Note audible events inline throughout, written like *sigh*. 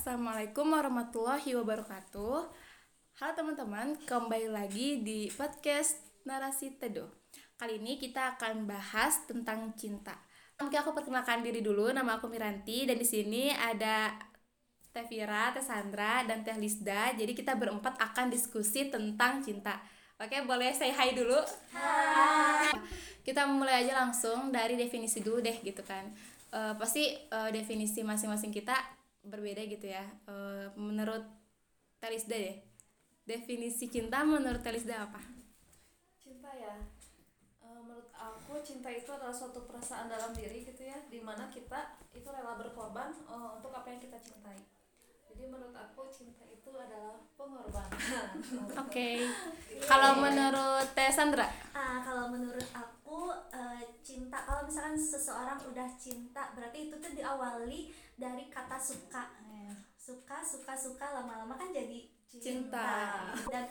Assalamualaikum warahmatullahi wabarakatuh. Halo teman-teman, kembali lagi di podcast Narasi Teduh. Kali ini kita akan bahas tentang cinta. Oke, aku perkenalkan diri dulu. Nama aku Miranti dan di sini ada Teh Vira, Teh Sandra, dan Teh Lisda. Jadi kita berempat akan diskusi tentang cinta. Oke, boleh saya hai dulu? Hai. Kita mulai aja langsung dari definisi dulu deh gitu kan. Eh, pasti eh, definisi masing-masing kita berbeda gitu ya. Eh, menurut Telisda deh. Definisi cinta menurut Telisda apa? cinta ya Eh, menurut aku cinta itu adalah suatu perasaan dalam diri gitu ya di mana kita itu rela berkorban eh, untuk apa yang kita cintai jadi menurut aku cinta itu adalah pengorbanan *laughs* Oke. Kalau menurut Teh Sandra? Ah, kalau menurut aku eh, cinta kalau misalkan seseorang udah cinta berarti itu tuh diawali dari kata suka. Suka, suka, suka lama-lama kan jadi Cinta. Dan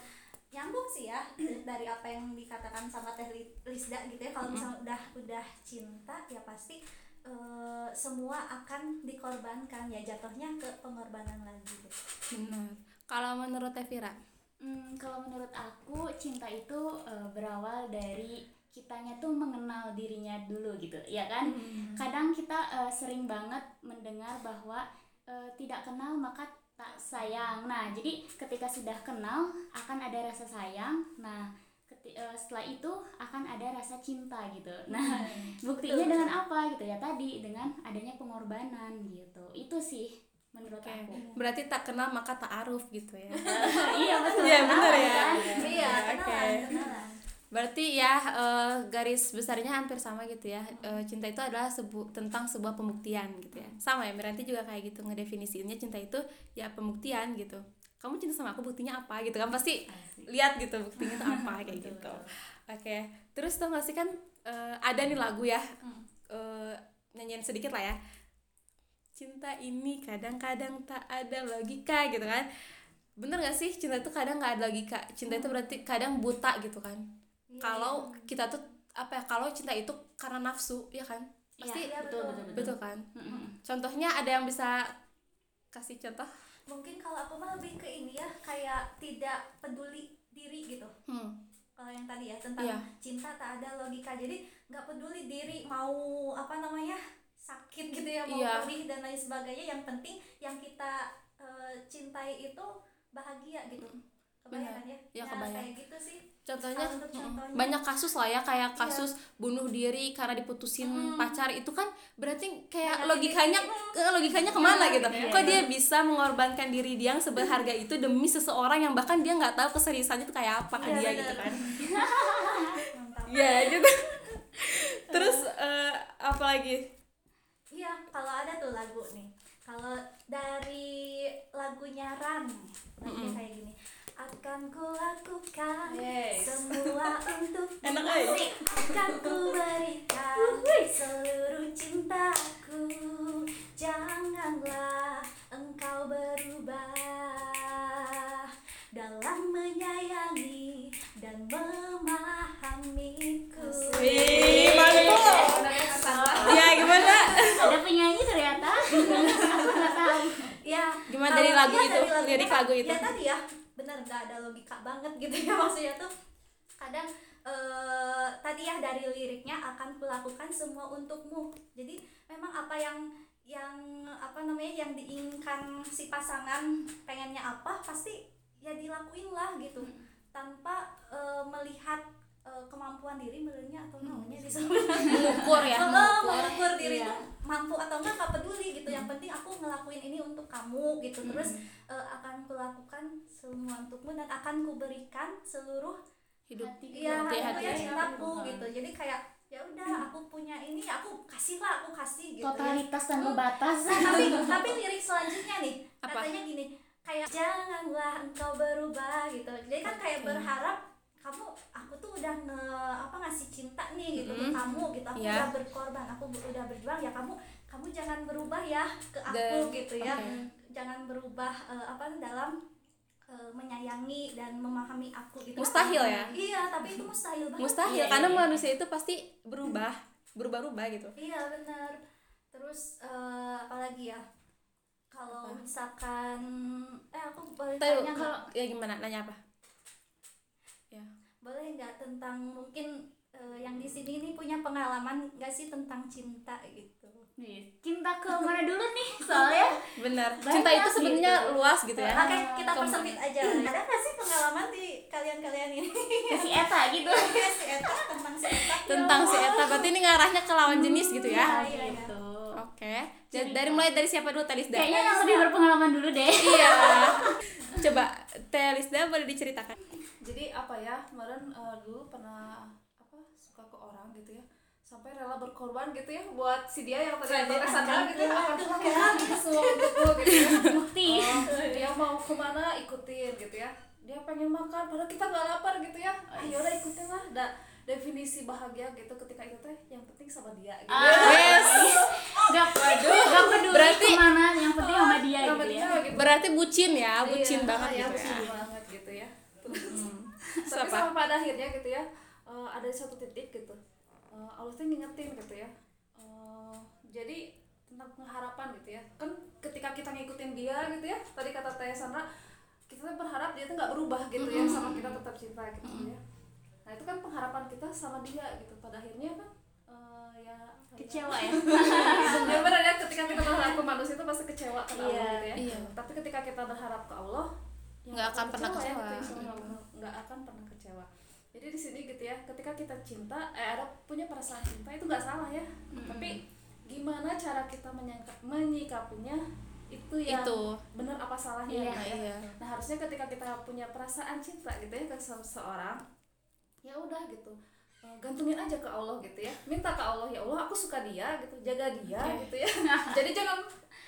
nyambung sih ya dari apa yang dikatakan sama Teh Li- Lisda gitu ya kalau misalnya udah udah cinta ya pasti eh, semua akan dikorbankan ya jatuhnya ke pengorbanan lagi gitu. Benar. Kalau menurut Teh Vira? Hmm, kalau menurut aku cinta itu eh, berawal dari kitanya tuh mengenal dirinya dulu gitu, ya kan? Kadang kita eh, sering banget mendengar bahwa eh, tidak kenal maka tak sayang. Nah, jadi ketika sudah kenal akan ada rasa sayang. Nah, keti- eh, setelah itu akan ada rasa cinta gitu. Nah, buktinya dengan apa gitu ya tadi dengan adanya pengorbanan gitu. Itu sih menurut Oke. aku. Berarti tak kenal maka tak aruf gitu ya. *laughs* iya betul. Iya, bener ya. Iya, Oke. kenalan, kenalan. Berarti ya eh, garis besarnya hampir sama gitu ya. Eh, cinta itu adalah sebu tentang sebuah pembuktian gitu ya. Sama ya, Miranti juga kayak gitu ngedefinisinya cinta itu ya pembuktian gitu. Kamu cinta sama aku buktinya apa gitu kan pasti lihat gitu buktinya itu apa kayak gitu. Oke. Terus tau gak sih kan eh, ada nih lagu ya. eh, nyanyiin sedikit lah ya. Cinta ini kadang-kadang tak ada logika gitu kan. Bener gak sih cinta itu kadang nggak ada logika. Cinta itu berarti kadang buta gitu kan Iya, kalau kita tuh apa ya kalau cinta itu karena nafsu ya kan pasti Iya, betul, betul. betul, betul. betul kan Mm-mm. contohnya ada yang bisa kasih contoh mungkin kalau aku mah lebih ke ini ya kayak tidak peduli diri gitu hmm. kalau yang tadi ya tentang Iya. cinta tak ada logika jadi nggak peduli diri mau apa namanya sakit gitu ya mau Iya. perih dan lain sebagainya yang penting yang kita eh, cintai itu bahagia gitu kebayang kan ya Iya, Nah, kebayang. kayak gitu sih contohnya mm, contohnya. banyak kasus lah ya kayak Iya. kasus bunuh diri karena diputusin pacar itu kan berarti kayak Banyak logikanya titik. ke logikanya ke mana gitu iya, kok iya. dia bisa mengorbankan diri dia yang seberharga itu demi seseorang yang bahkan dia nggak tahu keseriusannya itu kayak apa ke Iya, dia gitu kan *laughs* ya gitu terus eh, apa lagi Iya, kalau ada tuh lagu nih. Kalau dari lagunya Ran, lagunya kayak gini. Akan ku lakukan Yes. semua *laughs* untuk Enak. Akan ku berikan seluruh cintaku. Janganlah engkau berubah dalam menyayangi dan memahamiku. Wih, mantul. Ya gimana? ada penyanyi ternyata *laughs* aku nggak tahu ya Gimana dari lagu itu, dari kan, lagu itu? ya tadi ya nggak ada logika banget gitu ya *laughs* maksudnya tuh kadang eh, tadi ya dari liriknya akan kulakukan semua untukmu jadi memang apa yang yang apa namanya yang diinginkan si pasangan pengennya apa pasti ya dilakuin lah gitu Hmm. tanpa eh, melihat eh, kemampuan diri menurutnya atau Hmm. namanya disebut Mengukur ya, *laughs* Oh, mengukur. mengukur diri Iya. mampu atau enggak gak peduli gitu yang penting aku ngelakuin ini untuk kamu gitu terus eh, akan kulakukan semua untukmu dan akan kuberikan seluruh Hidup Hati. ya Hati, ya hati. cintaku Hmm. gitu jadi kayak ya udah aku punya ini aku kasih lah aku kasih gitu ya. totalitas tanpa Hmm. batas Nah, tapi tapi lirik selanjutnya nih Apa? katanya gini kayak janganlah engkau berubah gitu jadi kan kayak berharap kamu aku tuh udah nge apa ngasih cinta nih gitu ke Mm. kamu gitu aku Iya. udah berkorban aku udah berjuang ya kamu kamu jangan berubah ya ke aku Dan- gitu ya oke. jangan berubah eh, apa dalam eh, menyayangi dan memahami aku gitu Mustahil ya? iya tapi itu mustahil banget Mustahil Iya, karena iya. manusia itu pasti berubah, berubah-ubah gitu. Iya benar. Terus eh, apalagi ya? Kalau misalkan eh aku boleh tanya kalau ya gimana nanya apa? Ya. boleh nggak tentang mungkin eh, yang di sini ini punya pengalaman nggak sih tentang cinta gitu Nih, cinta ke mana dulu nih *laughs* soalnya Benar. Banyak Cinta itu sebenarnya gitu. luas gitu ya. oke kita Ke mana? persempit aja *laughs* ada nggak sih pengalaman di kalian-kalian ini si Eta gitu *laughs* si Eta tentang si Eta Tentang si Eta berarti ini ngarahnya ke lawan jenis gitu ya. Iya, iya, iya. gitu Oke. Jadi dari mulai dari siapa dulu Talisda? kayaknya yang lebih berpengalaman dulu deh Iya. Coba Talisda boleh diceritakan. Jadi apa ya kemarin eh, dulu pernah apa suka ke orang gitu ya sampai rela berkorban gitu ya buat si dia yang tadi yang Sandra gitu ya akan kulakukan gitu semua untukku gitu ya. *laughs* Bukti. Oh, dia mau ke mana ikutin gitu ya. Dia pengen makan padahal kita nggak lapar gitu ya. Ah yaudah ikutin lah. Da, definisi bahagia gitu ketika itu teh yang penting sama dia gitu. Yes. *laughs* gak, gak peduli Berarti- ke mana yang penting sama dia gitu ya. dia gitu. Berarti bucin ya, bucin Iya, banget ya, gitu bucin ya. Tapi sampai pada akhirnya gitu ya eh, ada di satu titik gitu. Eh, Allah tuh ngingetin gitu ya Eh, jadi tentang pengharapan gitu ya. Kan ketika kita ngikutin dia gitu ya tadi kata Teh Sandra kita tuh berharap dia tuh nggak berubah gitu ya sama kita tetap cinta gitu ya. Nah itu kan pengharapan kita sama dia gitu. Pada akhirnya kan eh, ya apa ya? kecewa ya. *laughs* Ya benar ya ketika kita berharap ke manusia itu pasti kecewa ke Allah Iya, gitu ya. iya. tapi ketika kita berharap ke Allah Nggak akan pernah ya, kecewa. insya Allah nggak- akan pernah kecewa. Jadi di sini gitu ya ketika kita cinta eh ada punya perasaan cinta itu nggak salah ya. Tapi gimana cara kita menyangka- menyikapinya itu yang Itu. benar apa salahnya Iya, gitu ya. iya. nah harusnya ketika kita punya perasaan cinta gitu ya ke seseorang ya udah gitu. Eh, gantungin aja ke Allah gitu ya. Minta ke Allah ya Allah aku suka dia gitu. Jaga dia gitu ya. *laughs* Jadi jangan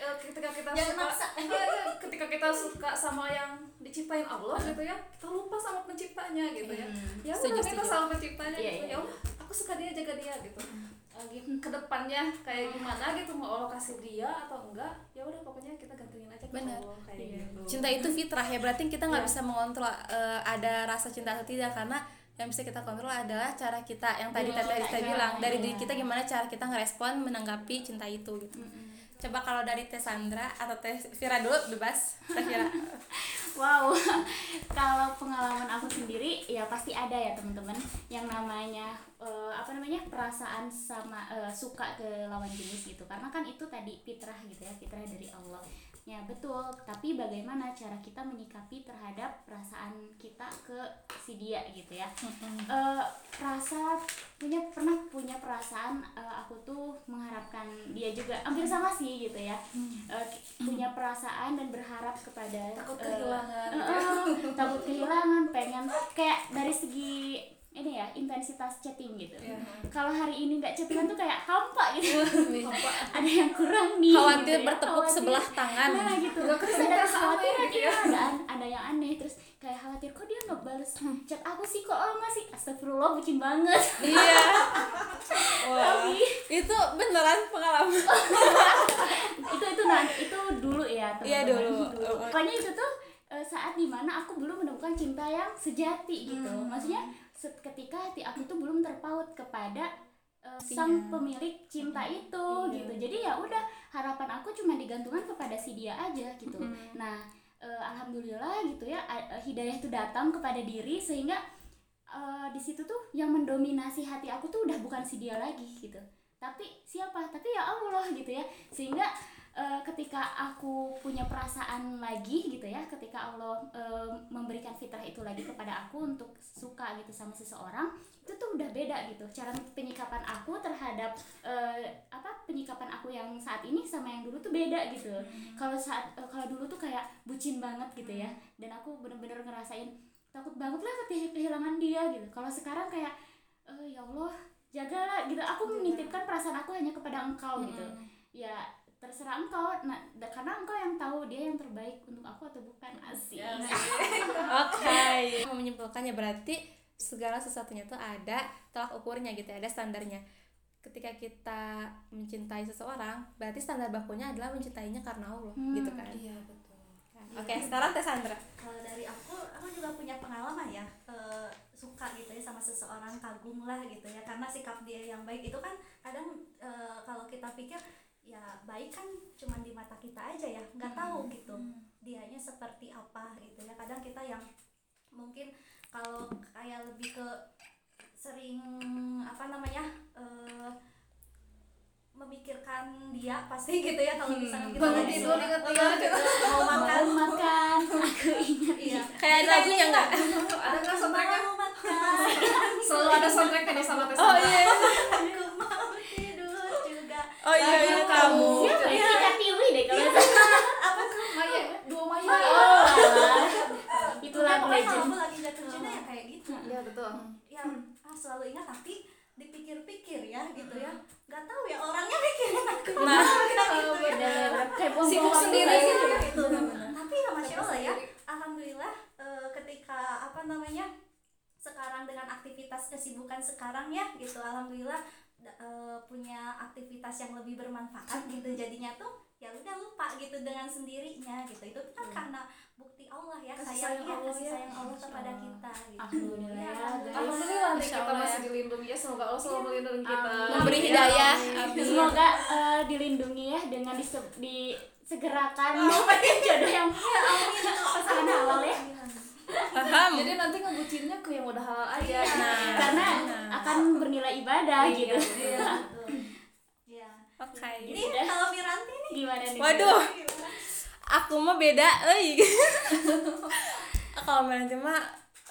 eh, ketika kita Jangan suka maksa. eh, *laughs* eh, ketika kita suka sama yang diciptain Allah gitu ya kita lupa sama penciptanya gitu ya ya Setuju, udah setuju. sama penciptanya Iya, gitu iya. ya aku suka dia jaga dia gitu lagi ke depannya kayak gimana gitu mau Allah kasih dia atau enggak ya udah pokoknya kita gantungin aja ke. Allah kayak Iya. gitu Cinta itu fitrah ya, berarti kita nggak Iya. bisa mengontrol eh, ada rasa cinta atau tidak karena yang bisa kita kontrol adalah cara kita yang tadi Diri Tete kita bilang dari iya. diri kita gimana cara kita ngerespon menanggapi cinta itu gitu. Coba kalau dari Teh Sandra atau Teh Vira dulu bebas. Teh Vira. *laughs* Wow, *laughs* kalau pengalaman aku sendiri ya pasti ada ya teman-teman yang namanya eh, apa namanya perasaan sama eh, suka ke lawan jenis gitu karena kan itu tadi fitrah gitu ya fitrah dari Allah ya betul. Tapi bagaimana cara kita menyikapi terhadap perasaan kita ke si dia gitu ya. Eh, rasa punya pernah punya perasaan eh, aku tuh mengharapkan dia juga. Hampir sama sih gitu ya. Eh, punya perasaan dan berharap kepada takut eh, kehilangan. Heeh, takut kehilangan pengen kayak dari segi ini ya intensitas chatting gitu Iya. kalau hari ini nggak chattingan tuh kayak hampa gitu *laughs* ada yang kurang nih Khawatir gitu ya, bertepuk khawatir. sebelah tangan. nah gitu terus ada kekhawatiran gitu iya ya. ada ada yang aneh terus kayak khawatir kok dia nggak bales chat aku sih kok lama sih astagfirullah bucin banget Iya. *laughs* Wah. tapi Itu beneran pengalaman. *laughs* itu itu nah itu dulu ya Iya, teman-teman. dulu. pokoknya itu tuh eh, saat di mana aku belum menemukan cinta yang sejati gitu Hmm. maksudnya ketika hati aku tuh belum terpaut kepada eh, sang pemilik cinta itu Iya. gitu. Jadi ya udah harapan aku cuma digantungkan kepada si dia aja gitu. Hmm. nah eh, alhamdulillah gitu ya eh, hidayah itu datang kepada diri sehingga eh, di situ tuh yang mendominasi hati aku tuh udah bukan si dia lagi gitu. Tapi siapa? Tapi ya Allah gitu ya. Sehingga eh, ketika aku punya perasaan lagi gitu ya ketika Allah eh, memberikan fitrah itu lagi kepada aku untuk suka gitu sama seseorang itu tuh udah beda gitu. Cara penyikapan aku terhadap eh, apa penyikapan aku yang saat ini sama yang dulu tuh beda gitu. Kalau saat eh, kalau dulu tuh kayak bucin banget gitu ya. Dan aku bener-bener ngerasain takut banget lah kehi- kehilangan dia gitu. Kalau sekarang kayak eh, ya Allah jagalah gitu. Aku menitipkan perasaan aku hanya kepada engkau gitu. Ya terserah engkau nah karena engkau yang tahu dia yang terbaik untuk aku atau bukan asik Ya, *laughs* Oke. *laughs* Mau menyimpulkannya berarti segala sesuatunya tuh ada tolak ukurnya gitu ya, ada standarnya. Ketika kita mencintai seseorang, berarti standar bakunya adalah mencintainya karena Allah, Hmm, gitu kan. iya betul Oke, sekarang Teh Sandra. kalau dari aku aku juga punya pengalaman ya eh, suka gitu ya sama seseorang kagum lah gitu ya karena sikap dia yang baik itu kan kadang eh, kalau kita pikir ya baik kan cuman di mata kita aja ya nggak tahu gitu dianya seperti apa gitu ya kadang kita yang mungkin kalau kayak lebih ke sering apa namanya eh, memikirkan dia pasti gitu ya kalau misalnya kita Bangun lagi tidur ingat dia gitu. mau makan Mau makan aku ingat iya Kayak ada lagunya nggak? *laughs* Ada nggak soundtracknya? mau makan *laughs* Selalu ada soundtracknya sama tes. Oh iya. aku mau Oh iya iya kamu. siapa ya Ika Tiwi deh kalau salah. *laughs* apa tuh? Maya, dua Maya. oh. Alah. *laughs* itu Ya, lagu kalau legend. aku lagi jatuh cinta ya kayak gitu. Iya betul. ya ah, selalu ingat tapi dipikir-pikir ya gitu ya. Nggak tahu ya orangnya mikirin aku Nah, gitu ya. bener kayak bom Sibuk sendiri gitu. gitu tapi ya masya allah ya alhamdulillah eh, ketika apa namanya sekarang dengan aktivitas kesibukan sekarang ya gitu alhamdulillah eh, punya aktivitas yang lebih bermanfaat gitu jadinya tuh ya udah lupa gitu dengan sendirinya gitu. Itu kan karena bukti Allah ya Kasih sayangnya sayang Allah kasih ya. sayang Allah kepada kita gitu. Alhamdulillah Ya, ya, alhamdulillah. kita Allah masih ya. dilindungi ya. Semoga Allah selalu melindungi kita. Amin. Memberi hidayah. Semoga eh, dilindungi ya dengan dise- disegerakan *laughs* jodoh yang pasangan halal ya Paham. Jadi nanti ngebucinnya ke yang udah halal aja. Iya. Nah. karena Nah. akan bernilai ibadah gitu iya betul. ya Oke. ini kalau Miranti nih gimana nih Waduh. gimana? Aku mah beda, euy. *laughs* Kalau meranti mah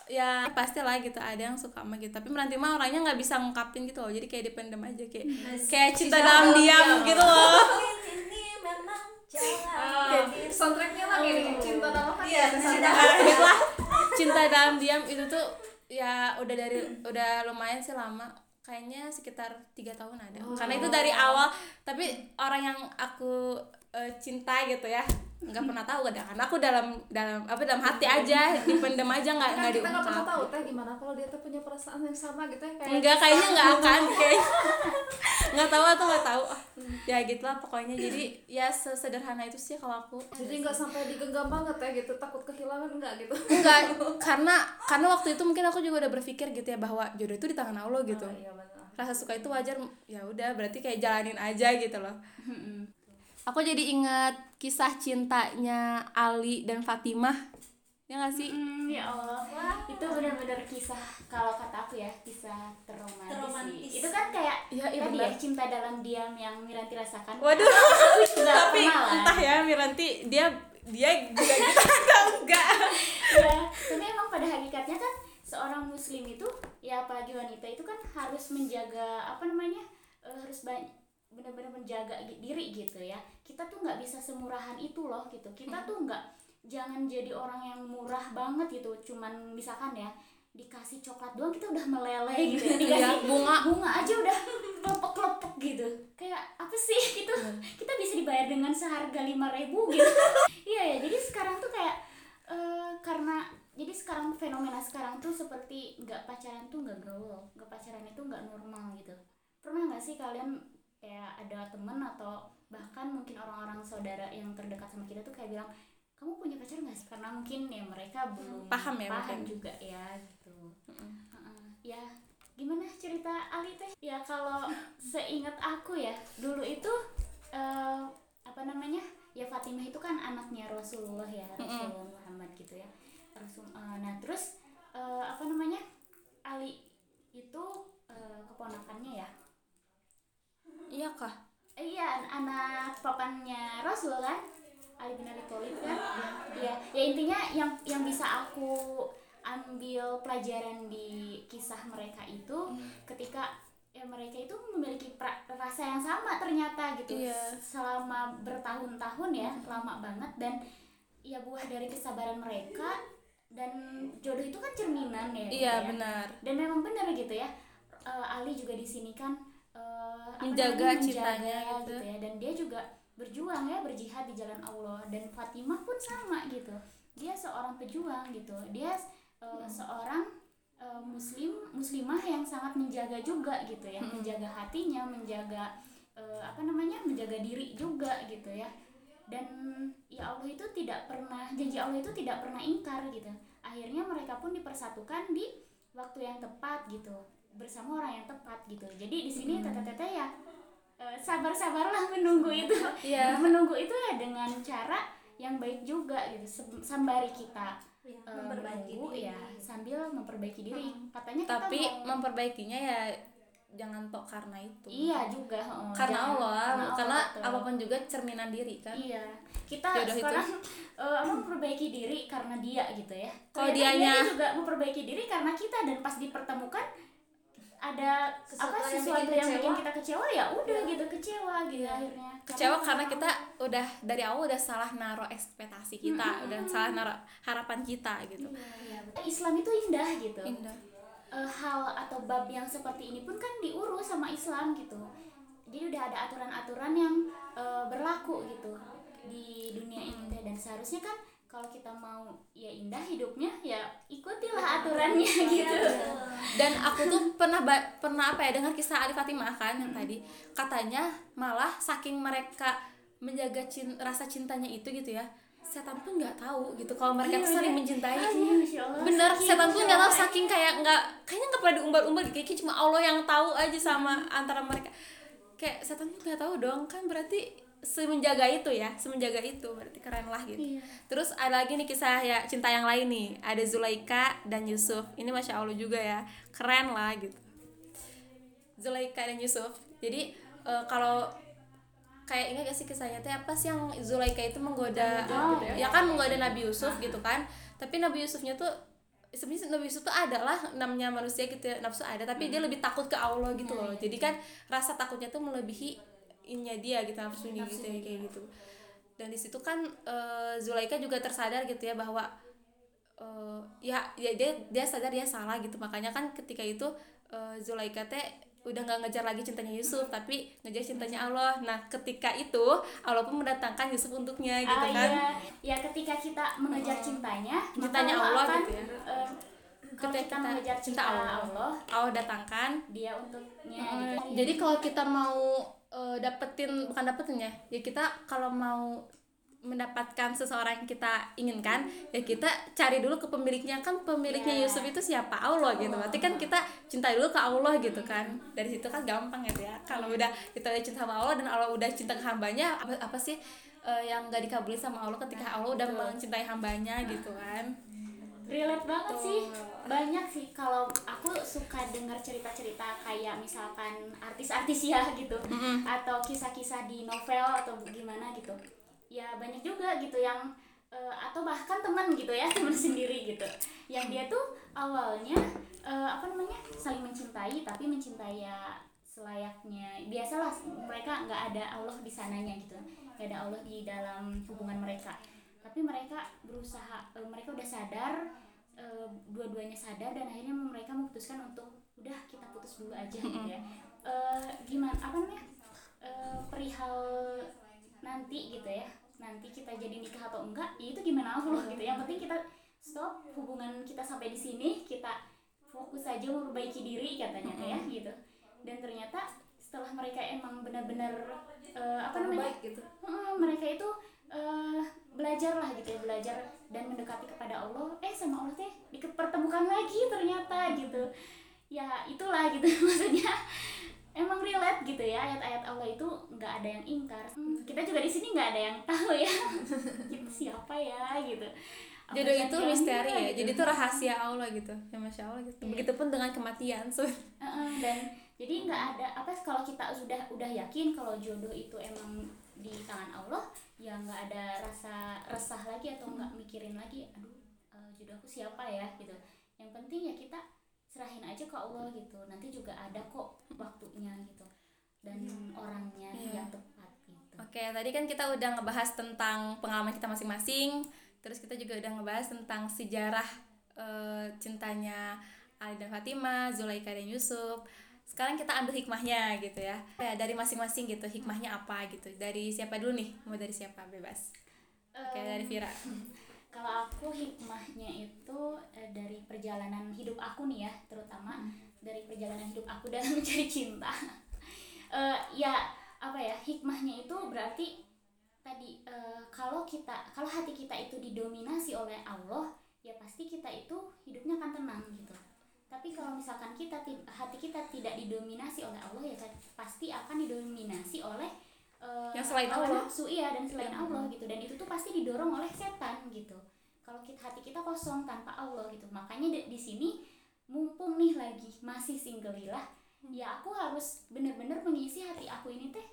ya pasti lah gitu ada yang suka sama gitu tapi meranti mah orangnya nggak bisa ngungkapin gitu loh jadi kayak dipendem aja kayak kayak cinta dalam diam gitu loh ini memang jalan Ah, soundtracknya lagi nih cinta dalam hati. Iya, Ada cinta. Gitu lah. Cinta dalam diam itu tuh ya udah dari udah lumayan sih lama. Kayaknya sekitar tiga tahun ada. Karena itu dari awal tapi orang yang aku eh, cinta gitu ya nggak pernah tahu kadang karena aku dalam dalam apa dalam hati aja dipendem aja nggak Kan nggak kita nggak pernah diungkap. tahu teh gimana kalau dia tuh punya perasaan yang sama gitu ya kayak enggak kayaknya nggak akan *laughs* kayak nggak tahu atau nggak tahu. Ya gitulah pokoknya. Jadi ya sesederhana itu sih kalau aku. Jadi nggak sampai digenggam banget ya gitu takut kehilangan enggak gitu? Enggak *laughs* karena karena waktu itu mungkin aku juga udah berpikir gitu ya bahwa jodoh itu di tangan Allah gitu. Oh, iya betul rasa suka itu wajar ya udah berarti kayak jalanin aja gitu loh. Aku jadi ingat kisah cintanya Ali dan Fatimah ya nggak sih? Hmm, ya Allah. Itu benar-benar kisah kalau kata aku ya kisah terromantis, Terromantis. sih itu kan kayak Iya, iya tadi benar. ya cinta dalam diam yang Miranti rasakan. Waduh. Aku juga *laughs* tapi pernah entah ya Miranti dia dia juga *laughs* gitu atau enggak? Ya tapi emang pada hakikatnya kan seorang muslim itu ya apalagi wanita itu kan harus menjaga apa namanya eh, harus banyak benar-benar menjaga diri gitu ya. Kita tuh nggak bisa semurahan itu loh gitu. Kita tuh nggak jangan jadi orang yang murah banget gitu. Cuman misalkan ya dikasih coklat doang kita udah meleleh gitu ya. *laughs* Dikasih Iya, bunga. bunga aja udah kelepek-kelepek gitu. Kayak apa sih? Gitu. Kita bisa dibayar dengan seharga lima ribu gitu. *laughs* Iya ya jadi sekarang tuh kayak eh, karena jadi sekarang fenomena sekarang tuh seperti nggak pacaran tuh nggak gaul nggak pacaran itu nggak normal gitu. Pernah nggak sih kalian kayak ada temen atau bahkan mungkin orang-orang saudara yang terdekat sama kita tuh kayak bilang kamu punya pacar nggak sih? Karena mungkin ya mereka belum Paham ya paham mungkin. juga ya gitu. Heeh. ya gimana cerita Ali teh? Ya kalau *laughs* seingat aku ya dulu itu eh, apa namanya? Ya Fatimah itu kan anaknya Rasulullah ya Rasulullah Muhammad gitu ya. Rasul eh, nah terus eh, apa namanya? Ali itu eh, keponakannya ya? Iya kah? Iya an- anak papannya Rasul kan Ali bin Abi Thalib kan ya ya intinya yang yang bisa aku ambil pelajaran di kisah mereka itu ketika ya mereka itu memiliki pra- rasa yang sama ternyata gitu. Iya. selama bertahun-tahun ya lama banget dan ya buah dari kesabaran mereka dan jodoh itu kan cerminan ya iya gitu ya. benar. Dan memang benar gitu ya. Eh, Ali juga di sini kan apa Menjaga namanya, cintanya menjaga gitu. ya. Dan dia juga berjuang ya berjihad di jalan Allah. Dan Fatimah pun sama gitu. Dia seorang pejuang gitu. Dia eh, seorang eh, muslim muslimah yang sangat menjaga juga gitu ya. Menjaga hatinya menjaga eh, apa namanya menjaga diri juga gitu ya. Dan ya Allah itu tidak pernah janji Allah itu tidak pernah ingkar gitu. Akhirnya mereka pun dipersatukan di waktu yang tepat gitu. Bersama orang yang tepat gitu. Jadi di sini teteh-teteh ya eh, sabar-sabarlah menunggu itu *laughs* Iya. *laughs* menunggu itu ya dengan cara yang baik juga gitu sambari kita Ya, memperbaiki menunggu diri. ya sambil memperbaiki diri katanya kita Tapi mau- memperbaikinya ya jangan tok karena itu. iya juga heeh. Karena Jangan- Allah, Allah, karena betul. apa pun juga cerminan diri kan. Iya, kita Jodoh itu. sekarang *laughs* apa memperbaiki diri karena dia gitu ya. Kalau dianya- dia juga memperbaiki diri karena kita dan pas dipertemukan ada Sesuatu apa yang sesuatu bikin yang bikin kita kecewa ya udah gitu kecewa gitu akhirnya. Kecewa karena kita udah dari awal udah salah naruh ekspektasi kita, udah salah naruh harapan kita gitu. Iya, betul. Islam itu indah gitu. Indah. Eh, hal atau bab yang seperti ini pun kan diurus sama Islam gitu. Jadi udah ada aturan-aturan yang eh, berlaku gitu di dunia ini dan seharusnya kan kalau kita mau ya indah hidupnya ya ikutilah aturannya gitu. Dan aku tuh pernah ba- pernah apa ya dengar kisah Ali Fatimah kan yang tadi. Katanya malah saking mereka menjaga cin- rasa cintanya itu gitu ya setan pun nggak tahu gitu kalau mereka tuh saling mencintai Iya, Masya Allah. bener Saking setan pun nggak tahu saking kayak nggak kayaknya nggak pernah diumbar-umbar gitu kayaknya cuma Allah yang tahu aja sama antara mereka. Kayak setan pun nggak tahu dong kan berarti semenjaga itu ya semenjaga itu berarti keren lah gitu. Iya. terus ada lagi nih kisah ya cinta yang lain nih. Ada Zulaika dan Yusuf. Ini masya Allah juga ya keren lah gitu. Zulaika dan Yusuf. Jadi eh, kalau kayak ingat gak sih kisahnya teh apa sih yang Zulaika itu menggoda Oh, ya? kan menggoda Nabi Yusuf gitu kan. Tapi Nabi Yusufnya tuh sebenarnya Nabi Yusuf tuh ada lah namanya manusia gitu ya, nafsu ada. Tapi dia lebih takut ke Allah gitu loh. Jadi kan rasa takutnya tuh melebihi innya dia gitu nafsunya gitu ya kayak gitu dan di situ kan eh, Zulaika juga tersadar gitu ya bahwa eh, ya ya dia dia sadar dia salah gitu makanya kan ketika itu eh, Zulaika teh udah nggak ngejar lagi cintanya Yusuf tapi ngejar cintanya Allah nah ketika itu Allah pun mendatangkan Yusuf untuknya gitu Ah, kan iya. ya ketika kita mengejar cintanya maka Cintanya Allah akan, gitu ya. eh, kalau Ketika kita kita mengejar cinta cinta Allah. Allah Allah datangkan dia untuknya Eh, gitu. jadi kalau kita mau eh, dapetin bukan dapetin ya. Ya kita kalau mau mendapatkan seseorang yang kita inginkan ya kita cari dulu ke pemiliknya. Kan pemiliknya Ya. Yusuf itu siapa? Allah gitu. Berarti kan kita cinta dulu ke Allah gitu kan. Dari situ kan gampang gitu ya. Kalau udah kita udah cinta sama Allah dan Allah udah cinta ke hambanya apa, apa sih eh, yang gak dikabulin sama Allah ketika Allah udah mencintai hambanya gitu kan relate banget sih. Banyak sih. Kalau aku suka dengar cerita-cerita kayak misalkan artis-artis ya gitu. Atau kisah-kisah di novel atau gimana gitu. Ya banyak juga gitu yang eh, atau bahkan teman gitu ya *laughs* teman sendiri gitu. Yang dia tuh awalnya eh, apa namanya saling mencintai tapi mencintai ya selayaknya. Biasalah mereka nggak ada Allah di sananya gitu. Nggak ada Allah di dalam hubungan mereka tapi mereka berusaha eh, mereka udah sadar eh, dua-duanya sadar dan akhirnya mereka memutuskan untuk udah kita putus dulu aja gitu ya. *laughs* Eh, gimana apa namanya Eh, perihal nanti gitu ya nanti kita jadi nikah atau enggak ya itu gimana Allah gitu. Yang penting kita stop hubungan kita sampai di sini kita fokus saja memperbaiki diri katanya ya gitu. Dan ternyata setelah mereka emang benar-benar eh, apa namanya baik gitu. Heeh, mereka itu eh, belajar lah gitu ya belajar dan mendekati kepada Allah. Eh sama Allah teh dipertemukan lagi ternyata gitu. Ya itulah gitu. *laughs* Maksudnya emang relate gitu ya ayat-ayat Allah itu nggak ada yang ingkar. Hmm, kita juga di sini nggak ada yang tahu ya. Kita *laughs* siapa ya gitu. Apa jodoh itu jangan-jangan misteri ya gitu. jadi itu rahasia Allah gitu ya masya Allah gitu. Begitupun dengan kematian *laughs* so Heeh, dan jadi nggak ada apa kalau kita sudah udah yakin kalau jodoh itu emang di tangan Allah ya nggak ada rasa resah lagi atau nggak mikirin lagi aduh eh, jodoh aku siapa ya? gitu. Yang penting ya kita serahin aja ke Allah gitu. Nanti juga ada kok waktunya gitu dan orangnya Iya. yang tepat gitu. Oke, tadi kan kita udah ngebahas tentang pengalaman kita masing-masing, terus kita juga udah ngebahas tentang sejarah eh, cintanya Ali dan Fatimah, Zulaika dan Yusuf. Sekarang kita ambil hikmahnya gitu ya. Dari masing-masing gitu, hikmahnya apa gitu. Dari siapa dulu nih? Mau dari siapa? Bebas. Oke, dari Vira. *laughs* kalau aku hikmahnya itu eh, dari perjalanan hidup aku nih ya terutama dari perjalanan hidup aku dalam *laughs* mencari cinta Eh, ya apa ya hikmahnya itu berarti tadi eh, kalau kita kalau hati kita itu didominasi oleh Allah ya pasti kita itu hidupnya akan tenang gitu tapi kalau misalkan kita ti- hati kita tidak didominasi oleh Allah ya kan pasti akan didominasi oleh eh, Yang selain Allah. nafsu iya dan selain Iya. Allah gitu. Dan itu tuh pasti didorong oleh setan gitu. Kalau kita hati kita kosong tanpa Allah gitu. Makanya di, di sini mumpung nih lagi masih singgelilah ya aku harus bener-bener mengisi hati aku ini teh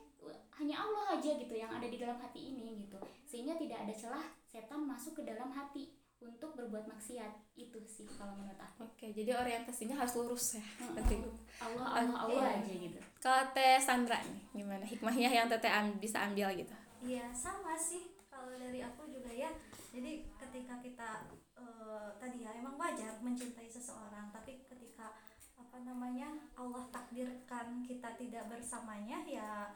hanya Allah aja gitu yang ada di dalam hati ini gitu. Sehingga tidak ada celah setan masuk ke dalam hati untuk berbuat maksiat itu sih kalau menurut aku Oke, jadi orientasinya harus lurus ya. Gitu. Allah Allah Allah Iya. aja gitu Kalau Teh Sandra nih, gimana hikmahnya yang Teteh am- bisa ambil gitu? Iya sama sih kalau dari aku juga ya. Jadi ketika kita eh, tadi ya emang wajar mencintai seseorang, tapi ketika apa namanya Allah takdirkan kita tidak bersamanya ya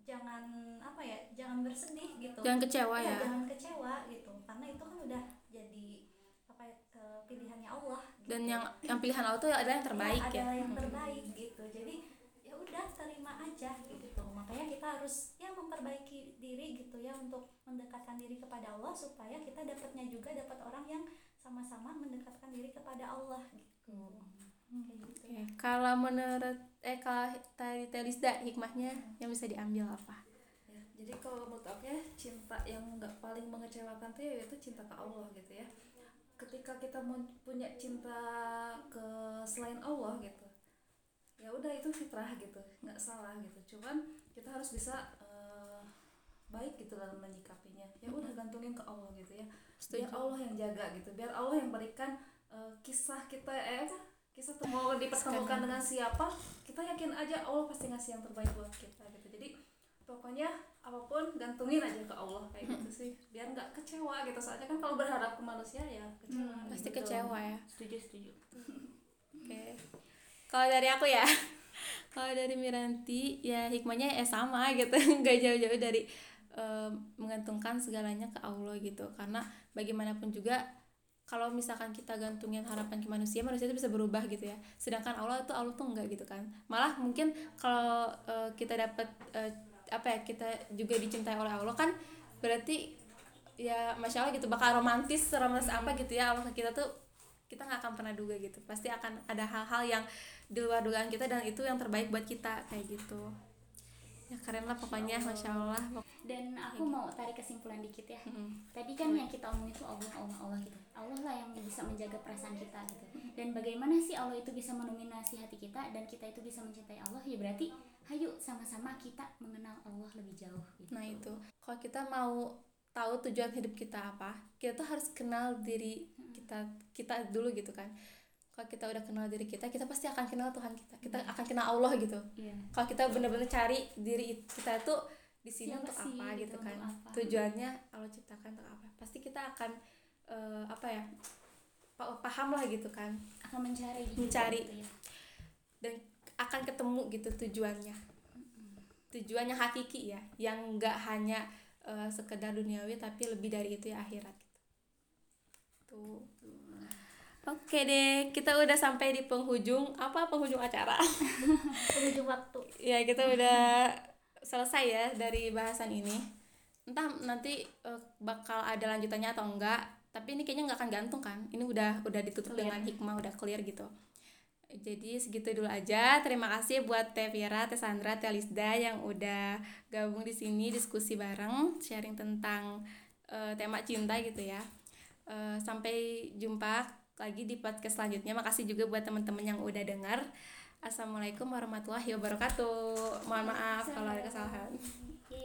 jangan apa ya jangan bersedih gitu. Jangan kecewa Iya, ya. Jangan kecewa gitu karena itu kan udah jadi apa ya pilihannya Allah. Gitu. Dan yang yang pilihan Allah tuh adalah yang terbaik Iya, ya. adalah yang terbaik gitu jadi ya udah terima aja gitu makanya kita harus ya memperbaiki diri gitu ya untuk mendekatkan diri kepada Allah supaya kita dapatnya juga dapat orang yang sama-sama mendekatkan diri kepada Allah gitu kayak gitu Oke, Kalau menurut eh kalau tadi Teh Lisda hikmahnya yang bisa diambil apa? Jadi kalau menurut aku ya cinta yang nggak paling mengecewakan tuh yaitu cinta ke Allah gitu ya. Ketika kita punya cinta ke selain Allah gitu ya udah itu fitrah gitu nggak salah gitu. Cuman kita harus bisa eh, baik gitu dalam menyikapinya. Ya udah gantungin ke Allah gitu ya. Biar. Allah yang jaga gitu biar Allah yang berikan eh, kisah kita eh apa kisah tuh mau dipertemukan dengan siapa kita yakin aja Allah pasti ngasih yang terbaik buat kita gitu. Jadi pokoknya gantungin aja ke Allah kayak gitu sih biar nggak kecewa gitu soalnya kan kalau berharap ke manusia ya kecewa Hmm, Pasti gitu. kecewa ya. setuju setuju Oke. Kalau dari aku ya, *laughs* kalau dari Miranti ya hikmahnya ya sama gitu, *laughs* nggak jauh-jauh dari em, menggantungkan segalanya ke Allah gitu. Karena bagaimanapun juga kalau misalkan kita gantungin harapan ke manusia, manusia itu bisa berubah gitu ya. Sedangkan Allah itu Allah tuh enggak gitu kan. Malah mungkin kalau eh, kita dapat eh, apa ya kita juga dicintai oleh Allah kan berarti ya masya Allah gitu bakal romantis romantis apa gitu ya Allah ke kita tuh kita nggak akan pernah duga gitu. Pasti akan ada hal-hal yang di luar dugaan kita dan itu yang terbaik buat kita kayak gitu. Ya keren lah pokoknya masya Allah. Dan aku mau tarik kesimpulan dikit ya. Mm-mm. tadi kan yang kita omongin itu Allah Allah Allah gitu. Allah lah yang bisa menjaga perasaan kita gitu. Dan bagaimana sih Allah itu bisa mendominasi hati kita dan kita itu bisa mencintai Allah? Ya berarti hayu sama-sama kita mengenal Allah lebih jauh gitu. nah itu kalau kita mau tahu tujuan hidup kita apa kita tuh harus kenal diri kita kita dulu gitu kan kalau kita udah kenal diri kita kita pasti akan kenal Tuhan kita kita akan kenal Allah gitu Iya. kalau kita bener-bener cari diri kita tuh di sini Siapa untuk sih apa gitu, gitu kan untuk apa? tujuannya Allah ciptakan untuk apa pasti kita akan eh, apa ya pa- paham lah gitu kan akan mencari juga Mencari. gitu ya. dan akan ketemu gitu tujuannya. Tujuannya hakiki ya yang nggak hanya eh, sekedar duniawi tapi lebih dari itu ya akhirat gitu. Tuh. Oke deh kita udah sampai di penghujung apa penghujung acara? *laughs* Penghujung waktu. Ya kita udah selesai ya dari bahasan ini. Entah nanti eh, bakal ada lanjutannya atau enggak tapi ini kayaknya nggak akan gantung kan? Ini udah udah ditutup Clear. dengan hikmah udah clear gitu jadi segitu dulu aja terima kasih buat Teh Vira, Teh Sandra, Teh Lisda yang udah gabung di sini diskusi bareng sharing tentang eh, tema cinta gitu ya Eh, sampai jumpa lagi di podcast selanjutnya makasih juga buat teman-teman yang udah dengar Assalamualaikum warahmatullahi wabarakatuh. Mohon maaf kalau ada kesalahan.